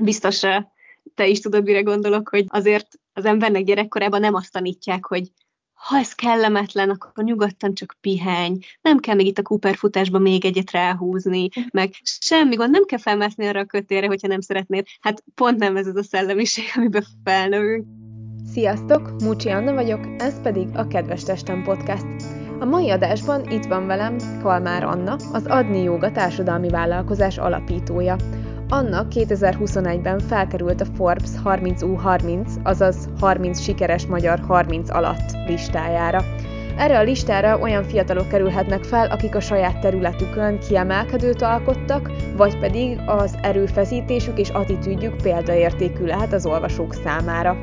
biztos te is tudod, mire gondolok, hogy azért az embernek gyerekkorában nem azt tanítják, hogy ha ez kellemetlen, akkor nyugodtan csak pihenj, nem kell még itt a Cooper futásba még egyet ráhúzni, meg semmi gond, nem kell felmászni arra a kötére, hogyha nem szeretnéd. Hát pont nem ez az a szellemiség, amiben felnövünk. Sziasztok, Múcsi Anna vagyok, ez pedig a Kedves Testem Podcast. A mai adásban itt van velem Kalmár Anna, az Adni Jóga társadalmi vállalkozás alapítója. Anna 2021-ben felkerült a Forbes 30U30, azaz 30 sikeres magyar 30 alatt listájára. Erre a listára olyan fiatalok kerülhetnek fel, akik a saját területükön kiemelkedőt alkottak, vagy pedig az erőfeszítésük és attitűdjük példaértékű lehet az olvasók számára.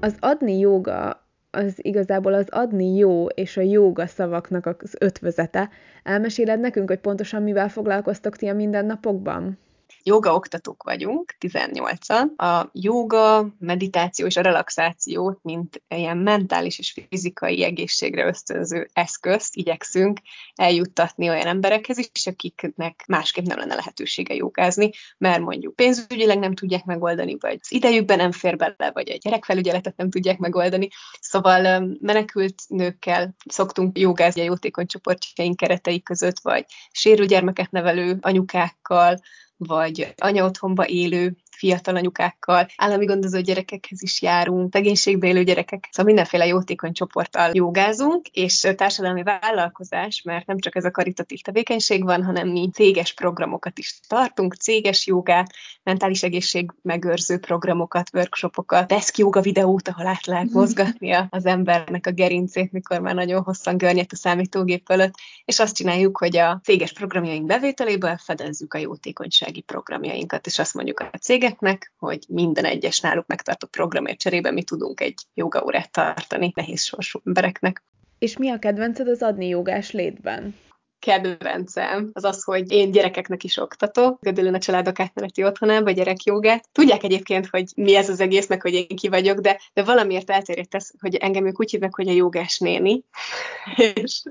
Az adni joga az igazából az adni jó és a jóga szavaknak az ötvözete. Elmeséled nekünk, hogy pontosan mivel foglalkoztok ti a mindennapokban? Joga oktatók vagyunk, 18-an. A joga, meditáció és a relaxációt, mint ilyen mentális és fizikai egészségre ösztönző eszközt igyekszünk eljuttatni olyan emberekhez is, akiknek másképp nem lenne lehetősége jogázni, mert mondjuk pénzügyileg nem tudják megoldani, vagy az idejükben nem fér bele, vagy a gyerekfelügyeletet nem tudják megoldani. Szóval menekült nőkkel szoktunk jogázni a jótékony csoportjaink keretei között, vagy sérült gyermeket nevelő anyukákkal, vagy anyaotthonba élő fiatal anyukákkal, állami gondozó gyerekekhez is járunk, tegénységbe élő gyerekek, szóval mindenféle jótékony csoporttal jogázunk, és társadalmi vállalkozás, mert nem csak ez a karitatív tevékenység van, hanem mi céges programokat is tartunk, céges jogát, mentális egészség megőrző programokat, workshopokat, desk joga videót, ahol át lehet mozgatni az embernek a gerincét, mikor már nagyon hosszan görnyet a számítógép fölött, és azt csináljuk, hogy a céges programjaink bevételéből fedezzük a jótékonysági programjainkat, és azt mondjuk a cég cégeknek, hogy minden egyes náluk megtartott programért cserébe mi tudunk egy jogaórát tartani nehéz sorsú embereknek. És mi a kedvenced az adni jogás létben? kedvencem az az, hogy én gyerekeknek is oktatok, Gödülön a családok átmeneti otthonában, gyerekjogát. Tudják egyébként, hogy mi ez az egész, meg hogy én ki vagyok, de, de valamiért eltérít tesz, hogy engem ők úgy hívnak, hogy a jogás néni, és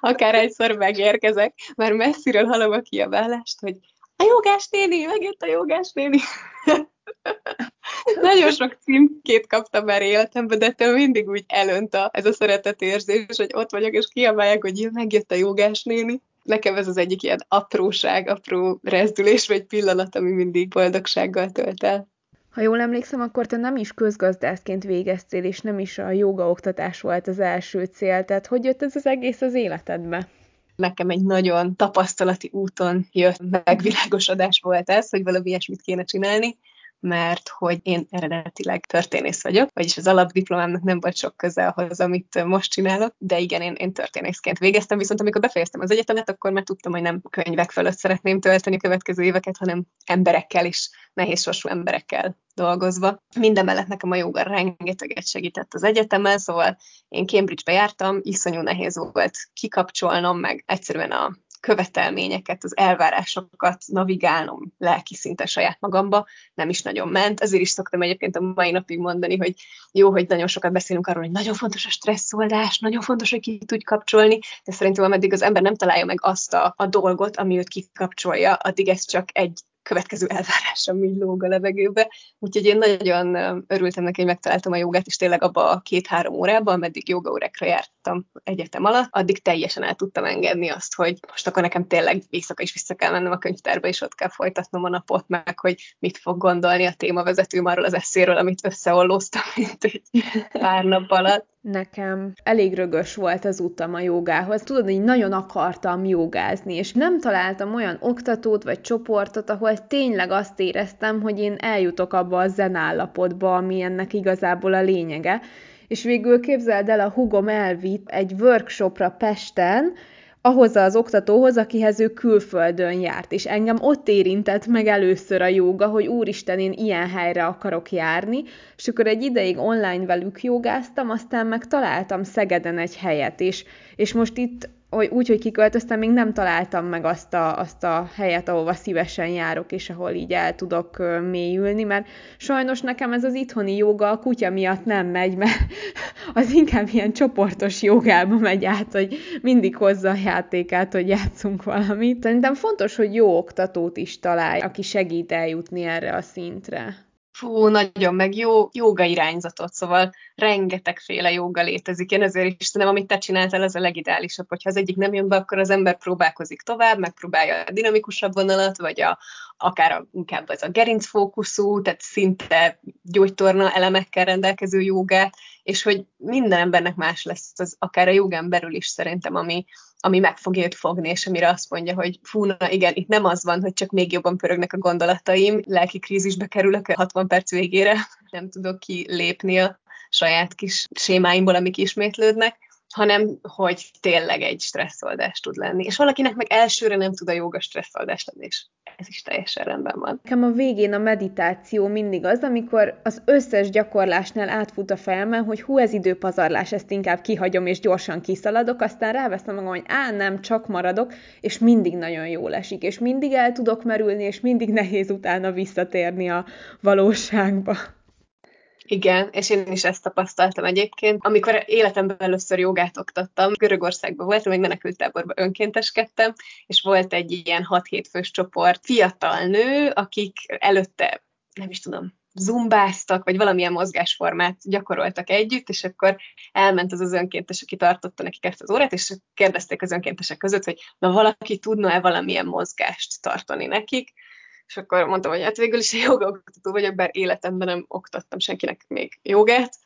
akár egyszer megérkezek, már messziről hallom a kiabálást, hogy a jogás néni, megjött a jogás néni. Nagyon sok címkét kaptam már életemben, de te mindig úgy elönt a, ez a szeretetérzés, hogy ott vagyok, és kiabálják, hogy megjött a jogás néni. Nekem ez az egyik ilyen apróság, apró rezdülés, vagy pillanat, ami mindig boldogsággal tölt el. Ha jól emlékszem, akkor te nem is közgazdászként végeztél, és nem is a joga oktatás volt az első cél. Tehát hogy jött ez az egész az életedbe? Nekem egy nagyon tapasztalati úton jött megvilágosodás volt ez, hogy valami ilyesmit kéne csinálni, mert hogy én eredetileg történész vagyok, vagyis az alapdiplomámnak nem volt sok köze ahhoz, amit most csinálok, de igen, én, én történészként végeztem, viszont amikor befejeztem az egyetemet, akkor már tudtam, hogy nem könyvek fölött szeretném tölteni a következő éveket, hanem emberekkel is, nehéz sorsú emberekkel dolgozva. Minden mellett nekem a joga rengeteget segített az egyetemen, szóval én Cambridge-be jártam, iszonyú nehéz volt kikapcsolnom, meg egyszerűen a követelményeket, az elvárásokat navigálnom lelki szinten saját magamba, nem is nagyon ment. Ezért is szoktam egyébként a mai napig mondani, hogy jó, hogy nagyon sokat beszélünk arról, hogy nagyon fontos a stresszoldás, nagyon fontos, hogy ki tudj kapcsolni, de szerintem ameddig az ember nem találja meg azt a, a dolgot, ami őt kikapcsolja, addig ez csak egy következő elvárás, ami lóg a levegőbe. Úgyhogy én nagyon örültem neki, hogy megtaláltam a jogát, és tényleg abba a két-három órában, ameddig jogaórákra jártam egyetem alatt, addig teljesen el tudtam engedni azt, hogy most akkor nekem tényleg éjszaka is vissza kell mennem a könyvtárba, és ott kell folytatnom a napot, meg hogy mit fog gondolni a témavezetőm arról az eszéről, amit összeollóztam, mint egy pár nap alatt nekem elég rögös volt az utam a jogához. Tudod, hogy nagyon akartam jogázni, és nem találtam olyan oktatót vagy csoportot, ahol tényleg azt éreztem, hogy én eljutok abba a zenállapotba, ami ennek igazából a lényege. És végül képzeld el, a hugom elvitt egy workshopra Pesten, ahhoz az oktatóhoz, akihez ő külföldön járt, és engem ott érintett meg először a jóga, hogy úristen, én ilyen helyre akarok járni, és akkor egy ideig online velük jogáztam, aztán meg találtam Szegeden egy helyet, és, és most itt hogy úgy, hogy kiköltöztem, még nem találtam meg azt a, azt a helyet, ahova szívesen járok, és ahol így el tudok mélyülni, mert sajnos nekem ez az itthoni joga a kutya miatt nem megy, mert az inkább ilyen csoportos jogába megy át, hogy mindig hozza a játékát, hogy játszunk valamit. Szerintem fontos, hogy jó oktatót is találj, aki segít eljutni erre a szintre. Fú, nagyon, meg jó joga irányzatot, szóval rengetegféle joga létezik. Én ezért is tudom, amit te csináltál, az a legideálisabb, hogyha az egyik nem jön be, akkor az ember próbálkozik tovább, megpróbálja a dinamikusabb vonalat, vagy a, akár a, inkább az a gerincfókuszú, tehát szinte gyógytorna elemekkel rendelkező jogát, és hogy minden embernek más lesz az, akár a jogán belül is szerintem, ami, ami meg fogja őt fogni, és amire azt mondja, hogy fú, na igen, itt nem az van, hogy csak még jobban pörögnek a gondolataim, lelki krízisbe kerülök a 60 perc végére, nem tudok ki lépni a saját kis sémáimból, amik ismétlődnek, hanem hogy tényleg egy stresszoldás tud lenni. És valakinek meg elsőre nem tud a joga stresszoldás lenni, és ez is teljesen rendben van. Nekem a végén a meditáció mindig az, amikor az összes gyakorlásnál átfut a fejemen, hogy hú, ez időpazarlás, ezt inkább kihagyom, és gyorsan kiszaladok, aztán ráveszem magam, hogy á, nem, csak maradok, és mindig nagyon jól esik, és mindig el tudok merülni, és mindig nehéz utána visszatérni a valóságba. Igen, és én is ezt tapasztaltam egyébként. Amikor életemben először jogát oktattam, Görögországban voltam, egy menekültáborban önkénteskedtem, és volt egy ilyen 6-7 fős csoport fiatal nő, akik előtte, nem is tudom, zumbáztak, vagy valamilyen mozgásformát gyakoroltak együtt, és akkor elment az az önkéntes, aki tartotta nekik ezt az órát, és kérdezték az önkéntesek között, hogy na valaki tudna-e valamilyen mozgást tartani nekik, és akkor mondtam, hogy hát végül is jogaoktató vagyok, bár életemben nem oktattam senkinek még jogát,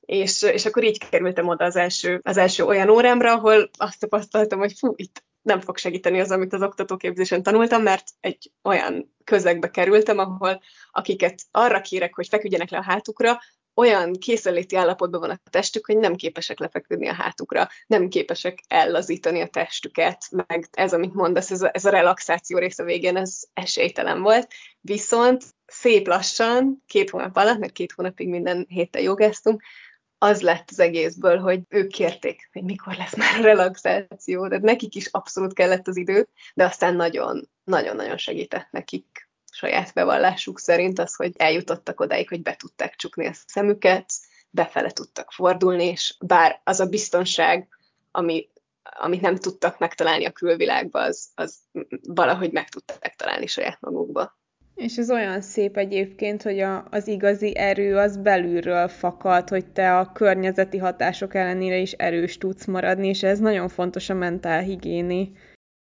és, és akkor így kerültem oda az első, az első olyan órámra, ahol azt tapasztaltam, hogy fú, itt nem fog segíteni az, amit az oktatóképzésen tanultam, mert egy olyan közegbe kerültem, ahol akiket arra kérek, hogy feküdjenek le a hátukra, olyan készenléti állapotban van a testük, hogy nem képesek lefeküdni a hátukra, nem képesek ellazítani a testüket, meg ez, amit mondasz, ez a, ez a relaxáció rész a végén, ez esélytelen volt. Viszont szép lassan, két hónap alatt, mert két hónapig minden héten jogáztunk, az lett az egészből, hogy ők kérték, hogy mikor lesz már relaxáció, tehát nekik is abszolút kellett az idő, de aztán nagyon, nagyon-nagyon segített nekik saját bevallásuk szerint az, hogy eljutottak odáig, hogy be tudták csukni a szemüket, befele tudtak fordulni, és bár az a biztonság, ami, amit nem tudtak megtalálni a külvilágba, az, az valahogy meg tudták találni saját magukba. És ez olyan szép egyébként, hogy a, az igazi erő az belülről fakad, hogy te a környezeti hatások ellenére is erős tudsz maradni, és ez nagyon fontos a mentálhigiéni.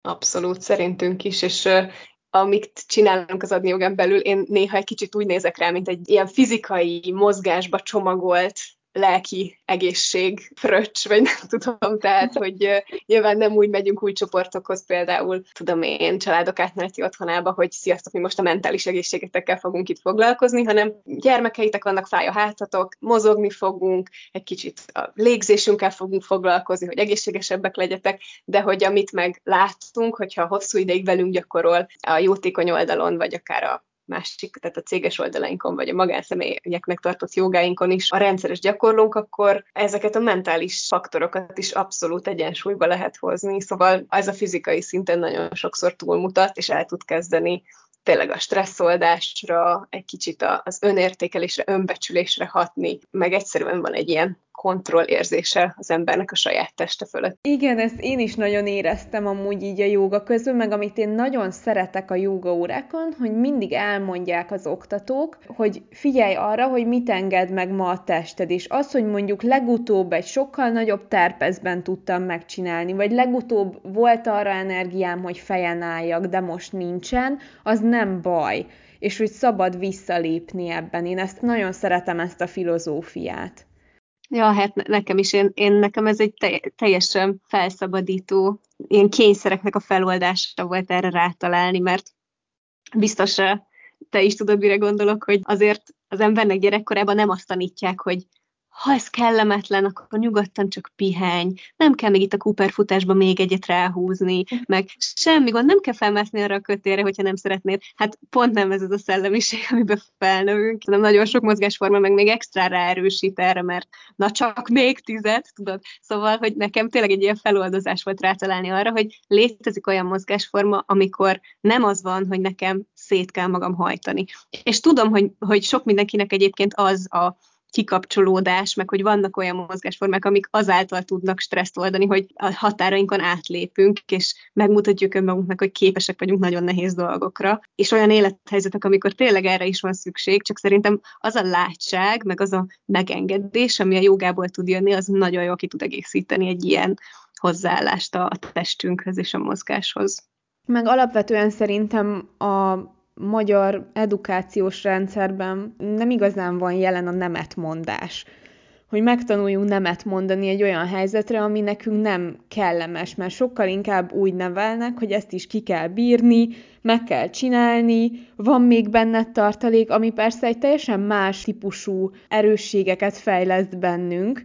Abszolút, szerintünk is, és amit csinálunk az adni belül, én néha egy kicsit úgy nézek rá, mint egy ilyen fizikai mozgásba csomagolt lelki egészség fröccs, vagy nem tudom, tehát, hogy nyilván nem úgy megyünk új csoportokhoz, például, tudom én, családok átmeneti otthonába, hogy sziasztok, mi most a mentális egészségetekkel fogunk itt foglalkozni, hanem gyermekeitek vannak, fáj a hátatok, mozogni fogunk, egy kicsit a légzésünkkel fogunk foglalkozni, hogy egészségesebbek legyetek, de hogy amit meg láttunk, hogyha hosszú ideig velünk gyakorol a jótékony oldalon, vagy akár a másik, tehát a céges oldalainkon, vagy a magánszemélyeknek tartott jogáinkon is a rendszeres gyakorlunk, akkor ezeket a mentális faktorokat is abszolút egyensúlyba lehet hozni. Szóval ez a fizikai szinten nagyon sokszor túlmutat, és el tud kezdeni tényleg a stresszoldásra, egy kicsit az önértékelésre, önbecsülésre hatni, meg egyszerűen van egy ilyen kontrollérzése az embernek a saját teste fölött. Igen, ezt én is nagyon éreztem amúgy így a jóga közül, meg amit én nagyon szeretek a jóga órákon, hogy mindig elmondják az oktatók, hogy figyelj arra, hogy mit enged meg ma a tested, és az, hogy mondjuk legutóbb egy sokkal nagyobb terpezben tudtam megcsinálni, vagy legutóbb volt arra energiám, hogy fejen álljak, de most nincsen, az nem baj és hogy szabad visszalépni ebben. Én ezt nagyon szeretem, ezt a filozófiát. Ja, hát nekem is, én, én nekem ez egy teljesen felszabadító, ilyen kényszereknek a feloldása volt erre rátalálni, mert biztos te is tudod, mire gondolok, hogy azért az embernek gyerekkorában nem azt tanítják, hogy ha ez kellemetlen, akkor nyugodtan csak pihenj, nem kell még itt a Cooper futásba még egyet ráhúzni, meg semmi gond, nem kell felmászni arra a kötére, hogyha nem szeretnéd. Hát pont nem ez az a szellemiség, amiben felnövünk, hanem nagyon sok mozgásforma meg még extra ráerősít erre, mert na csak még tizet, tudod? Szóval, hogy nekem tényleg egy ilyen feloldozás volt rátalálni arra, hogy létezik olyan mozgásforma, amikor nem az van, hogy nekem szét kell magam hajtani. És tudom, hogy, hogy sok mindenkinek egyébként az a kikapcsolódás, meg hogy vannak olyan mozgásformák, amik azáltal tudnak stresszt oldani, hogy a határainkon átlépünk, és megmutatjuk önmagunknak, hogy képesek vagyunk nagyon nehéz dolgokra, és olyan élethelyzetek, amikor tényleg erre is van szükség, csak szerintem az a látság, meg az a megengedés, ami a jogából tud jönni, az nagyon jól ki tud egészíteni egy ilyen hozzáállást a testünkhöz és a mozgáshoz. Meg alapvetően szerintem a magyar edukációs rendszerben nem igazán van jelen a nemetmondás. Hogy megtanuljunk nemet mondani egy olyan helyzetre, ami nekünk nem kellemes, mert sokkal inkább úgy nevelnek, hogy ezt is ki kell bírni, meg kell csinálni, van még benned tartalék, ami persze egy teljesen más típusú erősségeket fejleszt bennünk,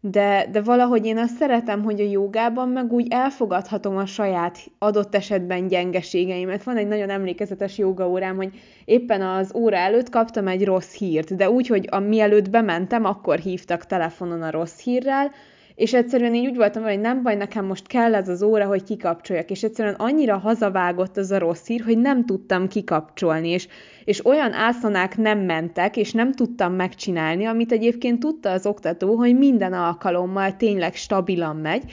de, de valahogy én azt szeretem, hogy a jogában meg úgy elfogadhatom a saját adott esetben gyengeségeimet. Van egy nagyon emlékezetes jogaórám, hogy éppen az óra előtt kaptam egy rossz hírt, de úgy, hogy a mielőtt bementem, akkor hívtak telefonon a rossz hírrel, és egyszerűen így úgy voltam, hogy nem baj, nekem most kell ez az óra, hogy kikapcsoljak, és egyszerűen annyira hazavágott az a rossz hír, hogy nem tudtam kikapcsolni, és, és olyan ászonák nem mentek, és nem tudtam megcsinálni, amit egyébként tudta az oktató, hogy minden alkalommal tényleg stabilan megy,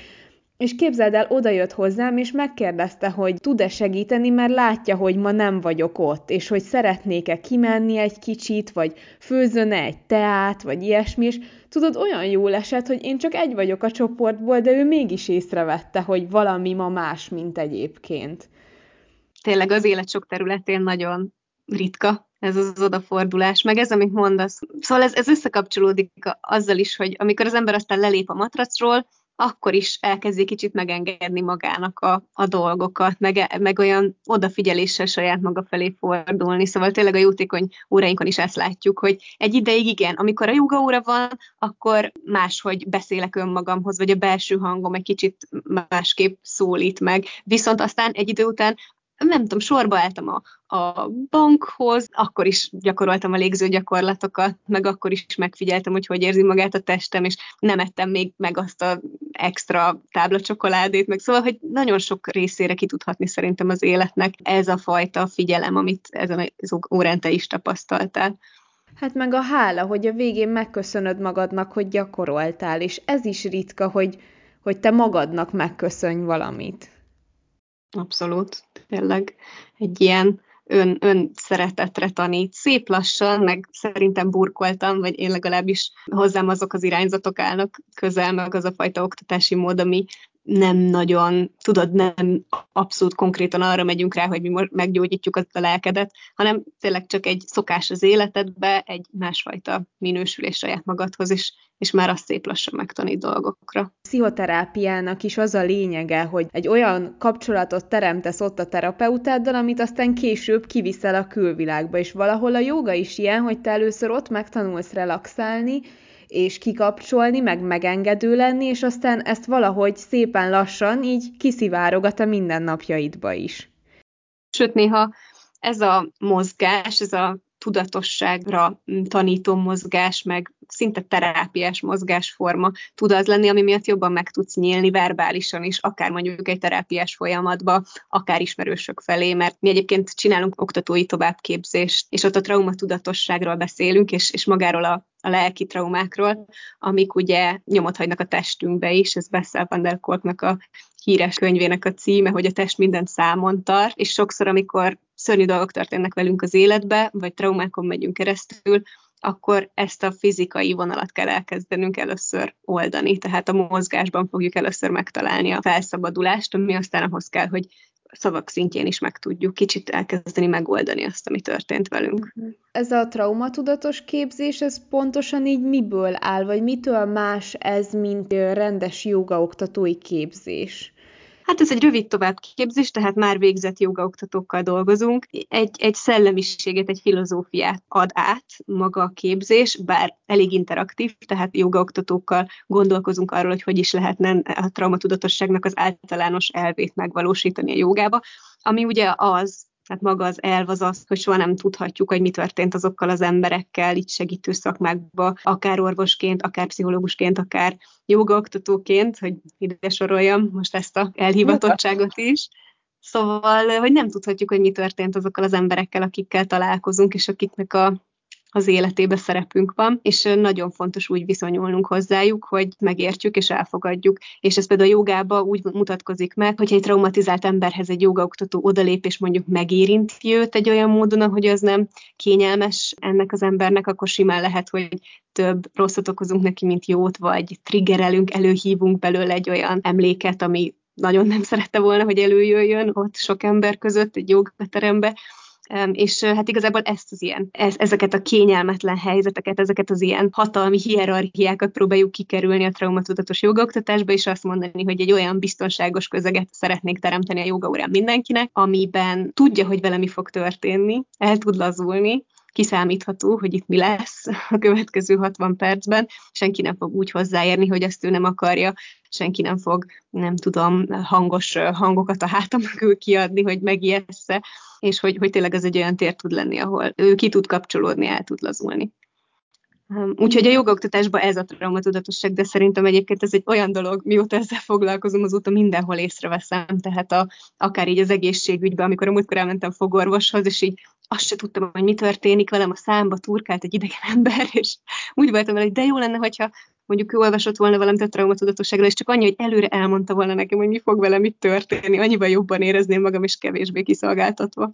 és képzeld el, oda jött hozzám, és megkérdezte, hogy tud-e segíteni, mert látja, hogy ma nem vagyok ott, és hogy szeretnék-e kimenni egy kicsit, vagy főzöne egy teát, vagy ilyesmi, és tudod, olyan jól esett, hogy én csak egy vagyok a csoportból, de ő mégis észrevette, hogy valami ma más, mint egyébként. Tényleg az élet sok területén nagyon ritka ez az odafordulás, meg ez, amit mondasz. Szóval ez, ez összekapcsolódik azzal is, hogy amikor az ember aztán lelép a matracról, akkor is elkezdi kicsit megengedni magának a, a dolgokat, meg, meg olyan odafigyeléssel saját maga felé fordulni. Szóval tényleg a jótékony órainkon is ezt látjuk, hogy egy ideig igen, amikor a joga óra van, akkor máshogy beszélek önmagamhoz, vagy a belső hangom egy kicsit másképp szólít meg. Viszont aztán egy idő után nem tudom, sorba álltam a, a bankhoz, akkor is gyakoroltam a légző gyakorlatokat, meg akkor is megfigyeltem, hogy hogy érzi magát a testem, és nem ettem még meg azt a extra tábla csokoládét, meg szóval, hogy nagyon sok részére ki tudhatni szerintem az életnek ez a fajta figyelem, amit ezen az órán te is tapasztaltál. Hát meg a hála, hogy a végén megköszönöd magadnak, hogy gyakoroltál, és ez is ritka, hogy, hogy te magadnak megköszönj valamit. Abszolút, tényleg egy ilyen ön, ön szeretetre tanít. Szép lassan, meg szerintem burkoltam, vagy én legalábbis hozzám azok az irányzatok állnak közel, meg az a fajta oktatási mód, ami nem nagyon, tudod, nem abszolút konkrétan arra megyünk rá, hogy mi meggyógyítjuk a lelkedet, hanem tényleg csak egy szokás az életedbe, egy másfajta minősülés saját magadhoz, és, és már azt szép lassan megtanít dolgokra. Pszichoterápiának is az a lényege, hogy egy olyan kapcsolatot teremtesz ott a terapeutáddal, amit aztán később kiviszel a külvilágba, és valahol a joga is ilyen, hogy te először ott megtanulsz relaxálni, és kikapcsolni, meg megengedő lenni, és aztán ezt valahogy szépen lassan így kiszivárogat a mindennapjaidba is. Sőt, néha ez a mozgás, ez a tudatosságra tanító mozgás, meg szinte terápiás mozgásforma tud az lenni, ami miatt jobban meg tudsz nyílni verbálisan is, akár mondjuk egy terápiás folyamatba, akár ismerősök felé, mert mi egyébként csinálunk oktatói továbbképzést, és ott a traumatudatosságról beszélünk, és, és magáról a a lelki traumákról, amik ugye nyomot hagynak a testünkbe is, ez Bessel van der Kolknak a híres könyvének a címe, hogy a test mindent számon tart, és sokszor, amikor szörnyű dolgok történnek velünk az életbe, vagy traumákon megyünk keresztül, akkor ezt a fizikai vonalat kell elkezdenünk először oldani. Tehát a mozgásban fogjuk először megtalálni a felszabadulást, ami aztán ahhoz kell, hogy szavak szintjén is meg tudjuk kicsit elkezdeni megoldani azt, ami történt velünk. Ez a traumatudatos képzés, ez pontosan így miből áll, vagy mitől más ez, mint rendes jogaoktatói képzés? Hát ez egy rövid továbbképzés, tehát már végzett jogaoktatókkal dolgozunk. Egy, egy szellemiséget, egy filozófiát ad át maga a képzés, bár elég interaktív, tehát jogaoktatókkal gondolkozunk arról, hogy hogy is lehetne a traumatudatosságnak az általános elvét megvalósítani a jogába, ami ugye az, tehát maga az elv az az, hogy soha nem tudhatjuk, hogy mi történt azokkal az emberekkel itt segítő szakmákba, akár orvosként, akár pszichológusként, akár jogaoktatóként, hogy ide soroljam most ezt a elhivatottságot is. Szóval, hogy nem tudhatjuk, hogy mi történt azokkal az emberekkel, akikkel találkozunk, és akiknek a az életébe szerepünk van, és nagyon fontos úgy viszonyulnunk hozzájuk, hogy megértjük és elfogadjuk. És ez például a jogába úgy mutatkozik meg, hogyha egy traumatizált emberhez egy jogaoktató odalép, és mondjuk megérinti őt egy olyan módon, ahogy az nem kényelmes ennek az embernek, akkor simán lehet, hogy több rosszat okozunk neki, mint jót, vagy triggerelünk, előhívunk belőle egy olyan emléket, ami nagyon nem szerette volna, hogy előjöjjön ott sok ember között egy jogaterembe, és hát igazából ezt az ilyen, ez, ezeket a kényelmetlen helyzeteket, ezeket az ilyen hatalmi hierarchiákat próbáljuk kikerülni a traumatudatos jogoktatásba, és azt mondani, hogy egy olyan biztonságos közeget szeretnék teremteni a jogaórán mindenkinek, amiben tudja, hogy vele mi fog történni, el tud lazulni, kiszámítható, hogy itt mi lesz a következő 60 percben, senki nem fog úgy hozzáérni, hogy ezt ő nem akarja, senki nem fog, nem tudom, hangos hangokat a hátam mögül kiadni, hogy megijessze, és hogy, hogy tényleg ez egy olyan tér tud lenni, ahol ő ki tud kapcsolódni, el tud lazulni. Úgyhogy a jogoktatásban ez a traumatudatosság, de szerintem egyébként ez egy olyan dolog, mióta ezzel foglalkozom, azóta mindenhol észreveszem, tehát a, akár így az egészségügyben, amikor a múltkor elmentem fogorvoshoz, és így azt se tudtam, hogy mi történik velem, a számba turkált egy idegen ember, és úgy voltam vele, hogy de jó lenne, hogyha mondjuk ő olvasott volna valamit a traumatudatosságról, és csak annyi, hogy előre elmondta volna nekem, hogy mi fog velem itt történni, annyival jobban érezném magam, és kevésbé kiszolgáltatva.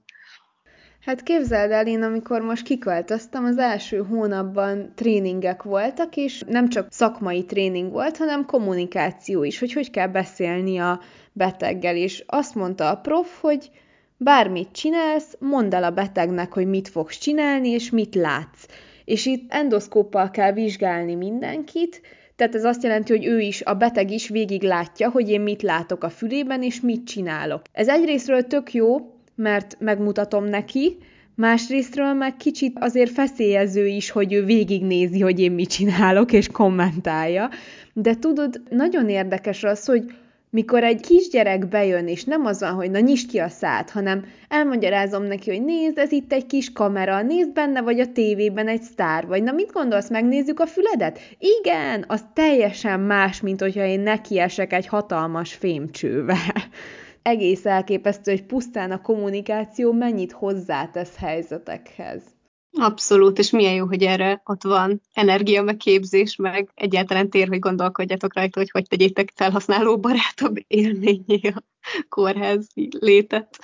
Hát képzeld el, én amikor most kiköltöztem, az első hónapban tréningek voltak, és nem csak szakmai tréning volt, hanem kommunikáció is, hogy hogy kell beszélni a beteggel, és azt mondta a prof, hogy bármit csinálsz, mondd el a betegnek, hogy mit fogsz csinálni, és mit látsz. És itt endoszkóppal kell vizsgálni mindenkit, tehát ez azt jelenti, hogy ő is, a beteg is végig látja, hogy én mit látok a fülében, és mit csinálok. Ez egyrésztről tök jó, mert megmutatom neki, másrésztről meg kicsit azért feszélyező is, hogy ő végignézi, hogy én mit csinálok, és kommentálja. De tudod, nagyon érdekes az, hogy mikor egy kisgyerek bejön, és nem az van, hogy na nyisd ki a szát, hanem elmagyarázom neki, hogy nézd, ez itt egy kis kamera, nézd benne vagy a tévében egy sztár, vagy na mit gondolsz, megnézzük a füledet? Igen, az teljesen más, mint hogyha én nekiesek egy hatalmas fémcsővel. Egész elképesztő, hogy pusztán a kommunikáció mennyit hozzátesz helyzetekhez. Abszolút, és milyen jó, hogy erre ott van energia, meg képzés, meg egyáltalán tér, hogy gondolkodjatok rajta, hogy hogy tegyétek felhasználó barátabb élményé a kórház létet.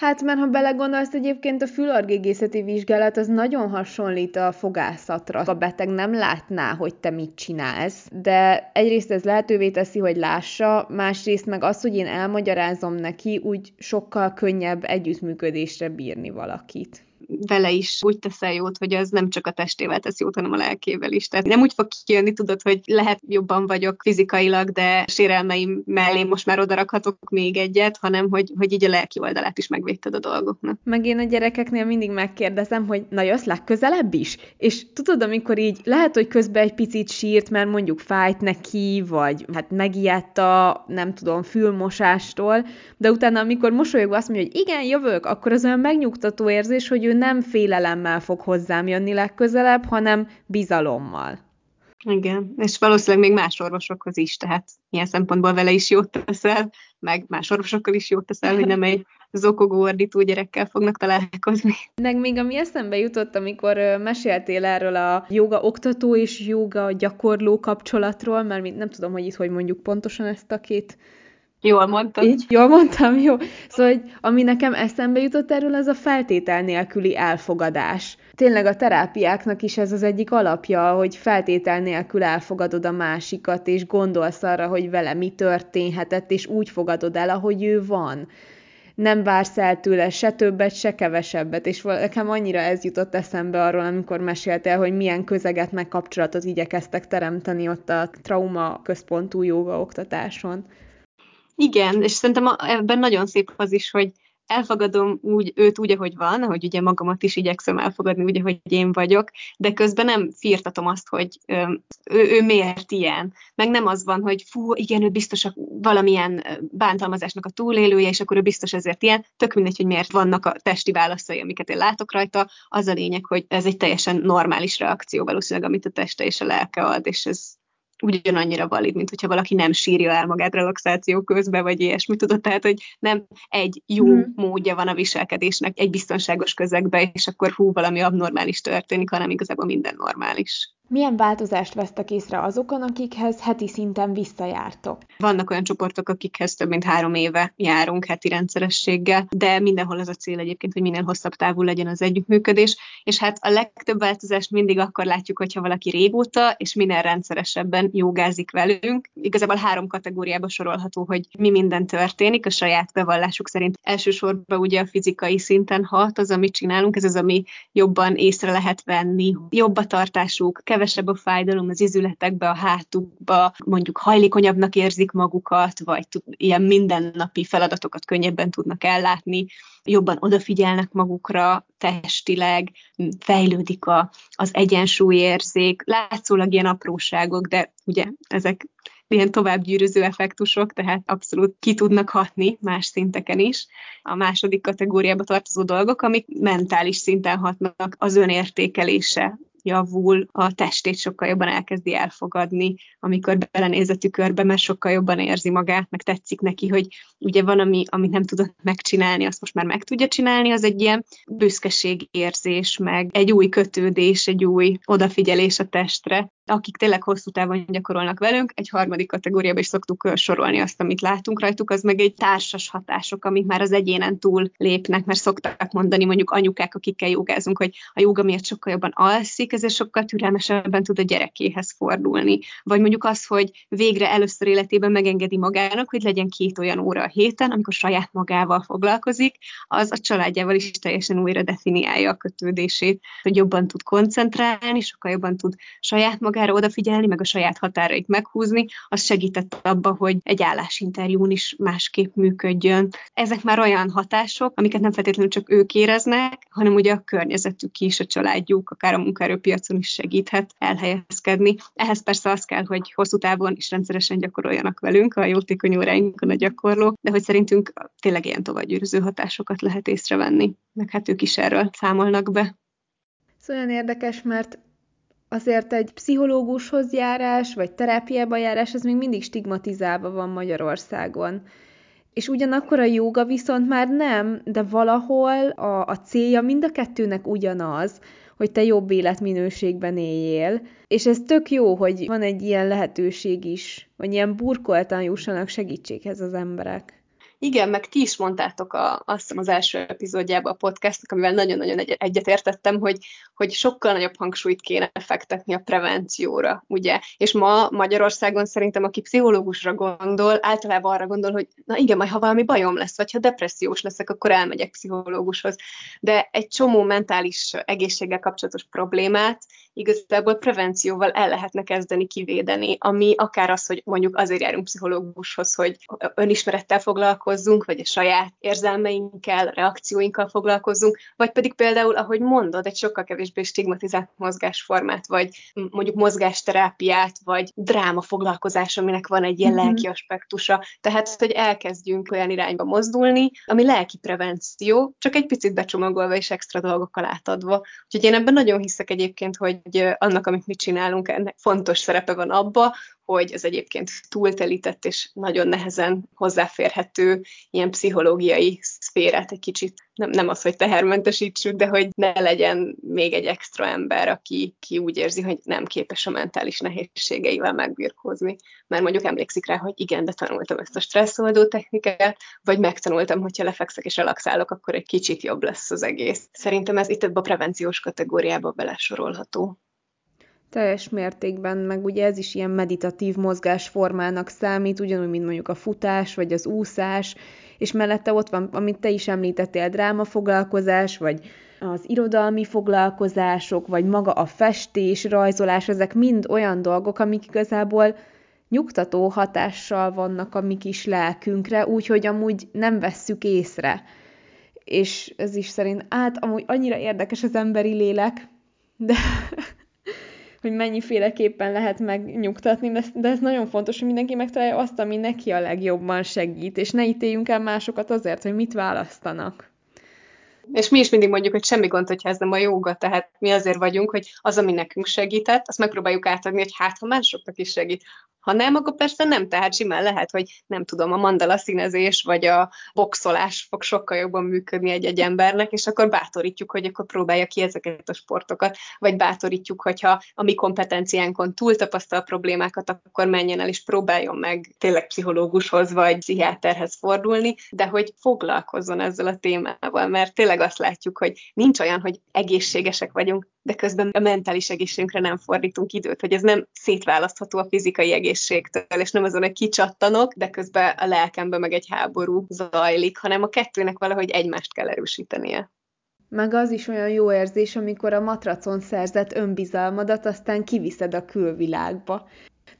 Hát, mert ha belegondolsz, egyébként a fülargégészeti vizsgálat az nagyon hasonlít a fogászatra. A beteg nem látná, hogy te mit csinálsz, de egyrészt ez lehetővé teszi, hogy lássa, másrészt meg az, hogy én elmagyarázom neki, úgy sokkal könnyebb együttműködésre bírni valakit vele is úgy teszel jót, hogy az nem csak a testével tesz jót, hanem a lelkével is. Tehát nem úgy fog kijönni, tudod, hogy lehet jobban vagyok fizikailag, de sérelmeim mellé most már odarakhatok még egyet, hanem hogy, hogy így a lelki oldalát is megvédted a dolgoknak. Meg én a gyerekeknél mindig megkérdezem, hogy na jössz legközelebb is? És tudod, amikor így lehet, hogy közben egy picit sírt, mert mondjuk fájt neki, vagy hát megijedt a, nem tudom, fülmosástól, de utána, amikor mosolyogva azt mondja, hogy igen, jövök, akkor az olyan megnyugtató érzés, hogy ő nem félelemmel fog hozzám jönni legközelebb, hanem bizalommal. Igen, és valószínűleg még más orvosokhoz is, tehát ilyen szempontból vele is jót teszel, meg más orvosokkal is jót teszel, hogy nem egy zokogó ordító gyerekkel fognak találkozni. Meg még ami eszembe jutott, amikor meséltél erről a joga oktató és joga gyakorló kapcsolatról, mert nem tudom, hogy itt hogy mondjuk pontosan ezt a két Jól mondtam. Így? Jól mondtam, jó. Szóval, hogy ami nekem eszembe jutott erről, az a feltétel nélküli elfogadás. Tényleg a terápiáknak is ez az egyik alapja, hogy feltétel nélkül elfogadod a másikat, és gondolsz arra, hogy vele mi történhetett, és úgy fogadod el, ahogy ő van. Nem vársz el tőle se többet, se kevesebbet, és nekem annyira ez jutott eszembe arról, amikor meséltél, hogy milyen közeget meg kapcsolatot igyekeztek teremteni ott a trauma központú joga oktatáson. Igen, és szerintem ebben nagyon szép az is, hogy elfogadom úgy, őt úgy, ahogy van, ahogy ugye magamat is igyekszem elfogadni úgy, ahogy én vagyok, de közben nem firtatom azt, hogy ő, ő miért ilyen. Meg nem az van, hogy fú, igen, ő biztos a, valamilyen bántalmazásnak a túlélője, és akkor ő biztos ezért ilyen. Tök mindegy, hogy miért vannak a testi válaszai, amiket én látok rajta. Az a lényeg, hogy ez egy teljesen normális reakció valószínűleg, amit a teste és a lelke ad, és ez ugyanannyira valid, mint hogyha valaki nem sírja el magát relaxáció közben, vagy ilyesmi, tudod, tehát, hogy nem egy jó hmm. módja van a viselkedésnek egy biztonságos közegben, és akkor hú, valami abnormális történik, hanem igazából minden normális. Milyen változást vesztek észre azokon, akikhez heti szinten visszajártok? Vannak olyan csoportok, akikhez több mint három éve járunk heti rendszerességgel, de mindenhol az a cél egyébként, hogy minél hosszabb távú legyen az együttműködés, és hát a legtöbb változást mindig akkor látjuk, hogyha valaki régóta és minél rendszeresebben jogázik velünk. Igazából három kategóriába sorolható, hogy mi minden történik a saját bevallásuk szerint. Elsősorban ugye a fizikai szinten hat az, amit csinálunk, ez az, ami jobban észre lehet venni, jobb a tartásuk, kevesebb a fájdalom az izületekbe, a hátukba, mondjuk hajlékonyabbnak érzik magukat, vagy ilyen mindennapi feladatokat könnyebben tudnak ellátni, jobban odafigyelnek magukra testileg, fejlődik a, az egyensúlyérzék, látszólag ilyen apróságok, de ugye ezek ilyen továbbgyűröző effektusok, tehát abszolút ki tudnak hatni más szinteken is. A második kategóriába tartozó dolgok, amik mentális szinten hatnak az önértékelése, javul, a testét sokkal jobban elkezdi elfogadni, amikor belenéz a tükörbe, mert sokkal jobban érzi magát, meg tetszik neki, hogy ugye van, ami, amit nem tudott megcsinálni, azt most már meg tudja csinálni, az egy ilyen büszkeségérzés, meg egy új kötődés, egy új odafigyelés a testre, akik tényleg hosszú távon gyakorolnak velünk, egy harmadik kategóriába is szoktuk sorolni azt, amit látunk rajtuk, az meg egy társas hatások, amik már az egyénen túl lépnek, mert szokták mondani mondjuk anyukák, akikkel jogázunk, hogy a joga miatt sokkal jobban alszik, ezért sokkal türelmesebben tud a gyerekéhez fordulni. Vagy mondjuk az, hogy végre először életében megengedi magának, hogy legyen két olyan óra a héten, amikor saját magával foglalkozik, az a családjával is teljesen újra definiálja a kötődését, hogy jobban tud koncentrálni, sokkal jobban tud saját magával magára odafigyelni, meg a saját határait meghúzni, az segített abba, hogy egy állásinterjún is másképp működjön. Ezek már olyan hatások, amiket nem feltétlenül csak ők éreznek, hanem ugye a környezetük is, a családjuk, akár a munkaerőpiacon is segíthet elhelyezkedni. Ehhez persze az kell, hogy hosszú távon is rendszeresen gyakoroljanak velünk a jótékony óráinkon a gyakorlók, de hogy szerintünk tényleg ilyen továbbgyűrűző hatásokat lehet észrevenni, meg hát ők is erről számolnak be. Ez olyan érdekes, mert azért egy pszichológushoz járás, vagy terápiába járás, ez még mindig stigmatizálva van Magyarországon. És ugyanakkor a jóga viszont már nem, de valahol a, a célja mind a kettőnek ugyanaz, hogy te jobb életminőségben éljél. És ez tök jó, hogy van egy ilyen lehetőség is, hogy ilyen burkoltan jussanak segítséghez az emberek. Igen, meg ti is mondtátok a, azt hiszem az első epizódjában a podcastnak, amivel nagyon-nagyon egy, egyetértettem, hogy, hogy sokkal nagyobb hangsúlyt kéne fektetni a prevencióra, ugye? És ma Magyarországon szerintem, aki pszichológusra gondol, általában arra gondol, hogy na igen, majd ha valami bajom lesz, vagy ha depressziós leszek, akkor elmegyek pszichológushoz. De egy csomó mentális egészséggel kapcsolatos problémát igazából prevencióval el lehetne kezdeni kivédeni, ami akár az, hogy mondjuk azért járunk pszichológushoz, hogy önismerettel foglalkozzunk, vagy a saját érzelmeinkkel, reakcióinkkal foglalkozzunk, vagy pedig például, ahogy mondod, egy sokkal kevésbé stigmatizált mozgásformát, vagy mondjuk mozgásterápiát, vagy dráma foglalkozás, aminek van egy ilyen mm-hmm. lelki aspektusa. Tehát, hogy elkezdjünk olyan irányba mozdulni, ami lelki prevenció, csak egy picit becsomagolva és extra dolgokkal átadva. Úgyhogy én ebben nagyon hiszek egyébként, hogy annak, amit mi csinálunk, ennek fontos szerepe van abba, hogy az egyébként túltelített és nagyon nehezen hozzáférhető ilyen pszichológiai szférát egy kicsit, nem, nem az, hogy tehermentesítsük, de hogy ne legyen még egy extra ember, aki ki úgy érzi, hogy nem képes a mentális nehézségeivel megbirkózni. Mert mondjuk emlékszik rá, hogy igen, de tanultam ezt a stresszoldó technikát, vagy megtanultam, hogyha lefekszek és relaxálok, akkor egy kicsit jobb lesz az egész. Szerintem ez itt a prevenciós kategóriába belesorolható. Teljes mértékben, meg ugye ez is ilyen meditatív mozgásformának számít, ugyanúgy, mint mondjuk a futás, vagy az úszás, és mellette ott van, amit te is említettél, drámafoglalkozás, vagy az irodalmi foglalkozások, vagy maga a festés, rajzolás, ezek mind olyan dolgok, amik igazából nyugtató hatással vannak a mi kis lelkünkre, úgyhogy amúgy nem vesszük észre. És ez is szerint, át amúgy annyira érdekes az emberi lélek, de hogy mennyiféleképpen lehet megnyugtatni, de, de ez nagyon fontos, hogy mindenki megtalálja azt, ami neki a legjobban segít, és ne ítéljünk el másokat azért, hogy mit választanak. És mi is mindig mondjuk, hogy semmi gond, hogyha ez nem a joga, tehát mi azért vagyunk, hogy az, ami nekünk segített, azt megpróbáljuk átadni, hogy hát, ha másoknak is segít. Ha nem, akkor persze nem, tehát simán lehet, hogy nem tudom, a mandala színezés vagy a boxolás fog sokkal jobban működni egy-egy embernek, és akkor bátorítjuk, hogy akkor próbálja ki ezeket a sportokat, vagy bátorítjuk, hogyha a mi kompetenciánkon túl tapasztal problémákat, akkor menjen el és próbáljon meg tényleg pszichológushoz vagy pszichiáterhez fordulni, de hogy foglalkozzon ezzel a témával, mert tényleg azt látjuk, hogy nincs olyan, hogy egészségesek vagyunk, de közben a mentális egészségünkre nem fordítunk időt, hogy ez nem szétválasztható a fizikai egészségtől, és nem azon, hogy kicsattanok, de közben a lelkemben meg egy háború zajlik, hanem a kettőnek valahogy egymást kell erősítenie. Meg az is olyan jó érzés, amikor a matracon szerzett önbizalmadat aztán kiviszed a külvilágba.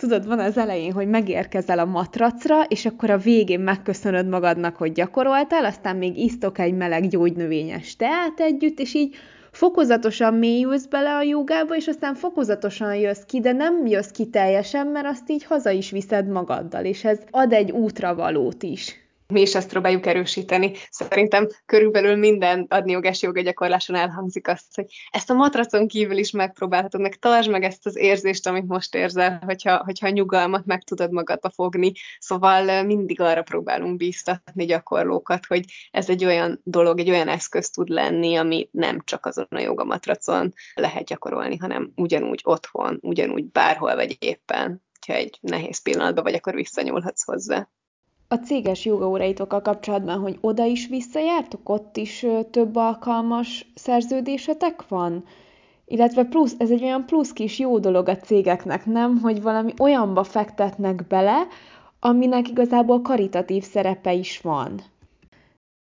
Tudod, van az elején, hogy megérkezel a matracra, és akkor a végén megköszönöd magadnak, hogy gyakoroltál, aztán még isztok egy meleg gyógynövényes teát együtt, és így fokozatosan mélyülsz bele a jogába, és aztán fokozatosan jössz ki, de nem jössz ki teljesen, mert azt így haza is viszed magaddal, és ez ad egy útravalót is mi is ezt próbáljuk erősíteni. Szerintem körülbelül minden adniogás joga gyakorláson elhangzik azt, hogy ezt a matracon kívül is megpróbálhatod, meg tartsd meg ezt az érzést, amit most érzel, hogyha, hogyha a nyugalmat meg tudod magadba fogni. Szóval mindig arra próbálunk bíztatni gyakorlókat, hogy ez egy olyan dolog, egy olyan eszköz tud lenni, ami nem csak azon a joga matracon lehet gyakorolni, hanem ugyanúgy otthon, ugyanúgy bárhol vagy éppen. Ha egy nehéz pillanatban vagy, akkor visszanyúlhatsz hozzá a céges jogaóraitokkal kapcsolatban, hogy oda is visszajártok, ott is több alkalmas szerződésetek van? Illetve plusz, ez egy olyan plusz kis jó dolog a cégeknek, nem? Hogy valami olyanba fektetnek bele, aminek igazából karitatív szerepe is van.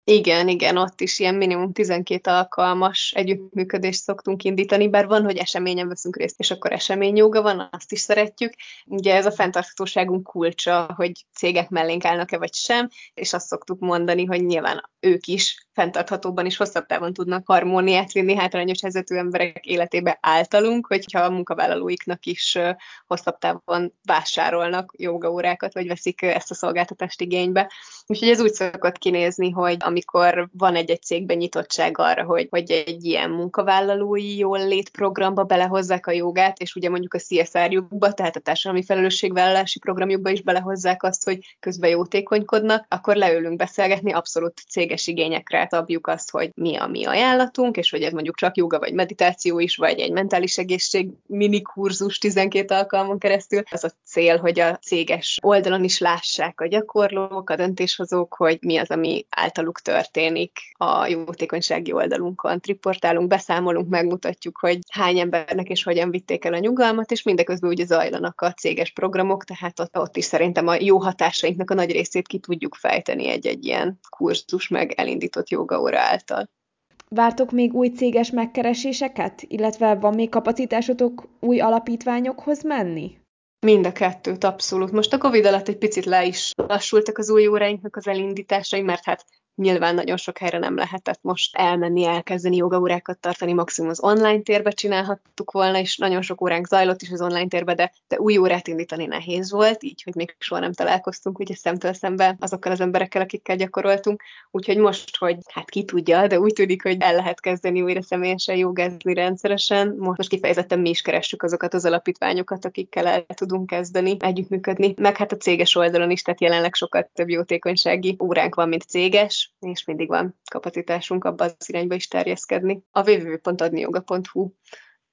Igen, igen, ott is ilyen minimum 12 alkalmas együttműködést szoktunk indítani, bár van, hogy eseményen veszünk részt, és akkor eseményjoga van, azt is szeretjük. Ugye ez a fenntarthatóságunk kulcsa, hogy cégek mellénk állnak-e vagy sem, és azt szoktuk mondani, hogy nyilván ők is fenntarthatóban és hosszabb távon tudnak harmóniát vinni hátrányos helyzetű emberek életébe általunk, hogyha a munkavállalóiknak is hosszabb távon vásárolnak jogaórákat, vagy veszik ezt a szolgáltatást igénybe. Úgyhogy ez úgy szokott kinézni, hogy amikor van egy-egy cégben nyitottság arra, hogy, hogy egy ilyen munkavállalói jól létprogramba belehozzák a jogát, és ugye mondjuk a CSR-jukba, tehát a társadalmi felelősségvállalási programjukba is belehozzák azt, hogy közben jótékonykodnak, akkor leülünk beszélgetni abszolút céges igényekre szabjuk azt, hogy mi a mi ajánlatunk, és hogy ez mondjuk csak joga vagy meditáció is, vagy egy mentális egészség mini kurzus 12 alkalmon keresztül. Az a cél, hogy a céges oldalon is lássák a gyakorlók, a döntéshozók, hogy mi az, ami általuk történik a jótékonysági oldalunkon. Triportálunk, beszámolunk, megmutatjuk, hogy hány embernek és hogyan vitték el a nyugalmat, és mindeközben ugye zajlanak a céges programok, tehát ott, ott is szerintem a jó hatásainknak a nagy részét ki tudjuk fejteni egy-egy ilyen kurzus meg elindított jogaóra által. Vártok még új céges megkereséseket, illetve van még kapacitásotok új alapítványokhoz menni? Mind a kettőt, abszolút. Most a Covid alatt egy picit le is lassultak az új óráinknak az elindításai, mert hát Nyilván nagyon sok helyre nem lehetett most elmenni, elkezdeni jogaórákat tartani, maximum az online térbe csinálhattuk volna, és nagyon sok óránk zajlott is az online térbe, de, de új órát indítani nehéz volt, így, hogy még soha nem találkoztunk ugye szemtől szembe azokkal az emberekkel, akikkel gyakoroltunk. Úgyhogy most, hogy hát ki tudja, de úgy tűnik, hogy el lehet kezdeni újra személyesen jogázni rendszeresen. Most kifejezetten mi is keressük azokat az alapítványokat, akikkel el tudunk kezdeni együttműködni. Meg hát a céges oldalon is, tehát jelenleg sokkal több jótékonysági óránk van, mint céges, és mindig van kapacitásunk abban az irányba is terjeszkedni. A www.adniyoga.hu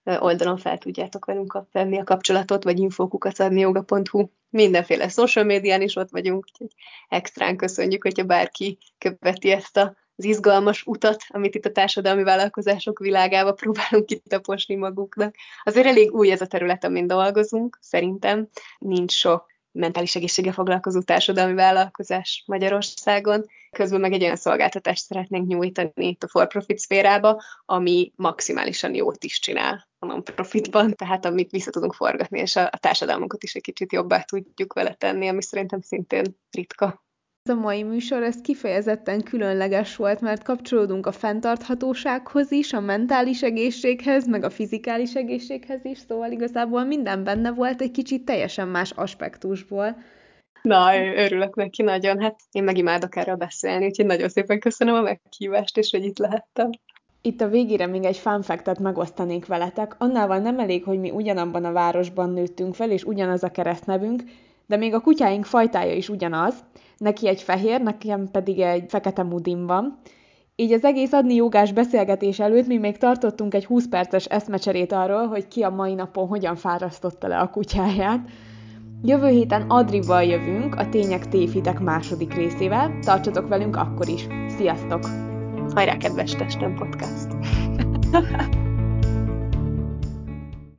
oldalon fel tudjátok velünk venni a kapcsolatot, vagy infókukat adniyoga.hu. Mindenféle social médián is ott vagyunk, úgyhogy extrán köszönjük, hogyha bárki követi ezt a az izgalmas utat, amit itt a társadalmi vállalkozások világába próbálunk kitaposni maguknak. Azért elég új ez a terület, amin dolgozunk, szerintem. Nincs sok mentális egészséggel foglalkozó társadalmi vállalkozás Magyarországon, közben meg egy olyan szolgáltatást szeretnénk nyújtani itt a for-profit szférába, ami maximálisan jót is csinál a non-profitban, tehát amit vissza tudunk forgatni, és a, a társadalmunkat is egy kicsit jobbá tudjuk vele tenni, ami szerintem szintén ritka. A mai műsor, ez kifejezetten különleges volt, mert kapcsolódunk a fenntarthatósághoz is, a mentális egészséghez, meg a fizikális egészséghez is, szóval igazából minden benne volt egy kicsit teljesen más aspektusból. Na, örülök neki nagyon, hát én megimádok erről beszélni, úgyhogy nagyon szépen köszönöm a meghívást, és hogy itt lehettem. Itt a végére még egy fanfektet megosztanék veletek. Annával nem elég, hogy mi ugyanabban a városban nőttünk fel, és ugyanaz a keresztnevünk, de még a kutyáink fajtája is ugyanaz, neki egy fehér, nekem pedig egy fekete mudim van. Így az egész adni jogás beszélgetés előtt mi még tartottunk egy 20 perces eszmecserét arról, hogy ki a mai napon hogyan fárasztotta le a kutyáját. Jövő héten Adrival jövünk a Tények Tévhitek második részével. Tartsatok velünk akkor is. Sziasztok! Hajrá, kedves testem podcast!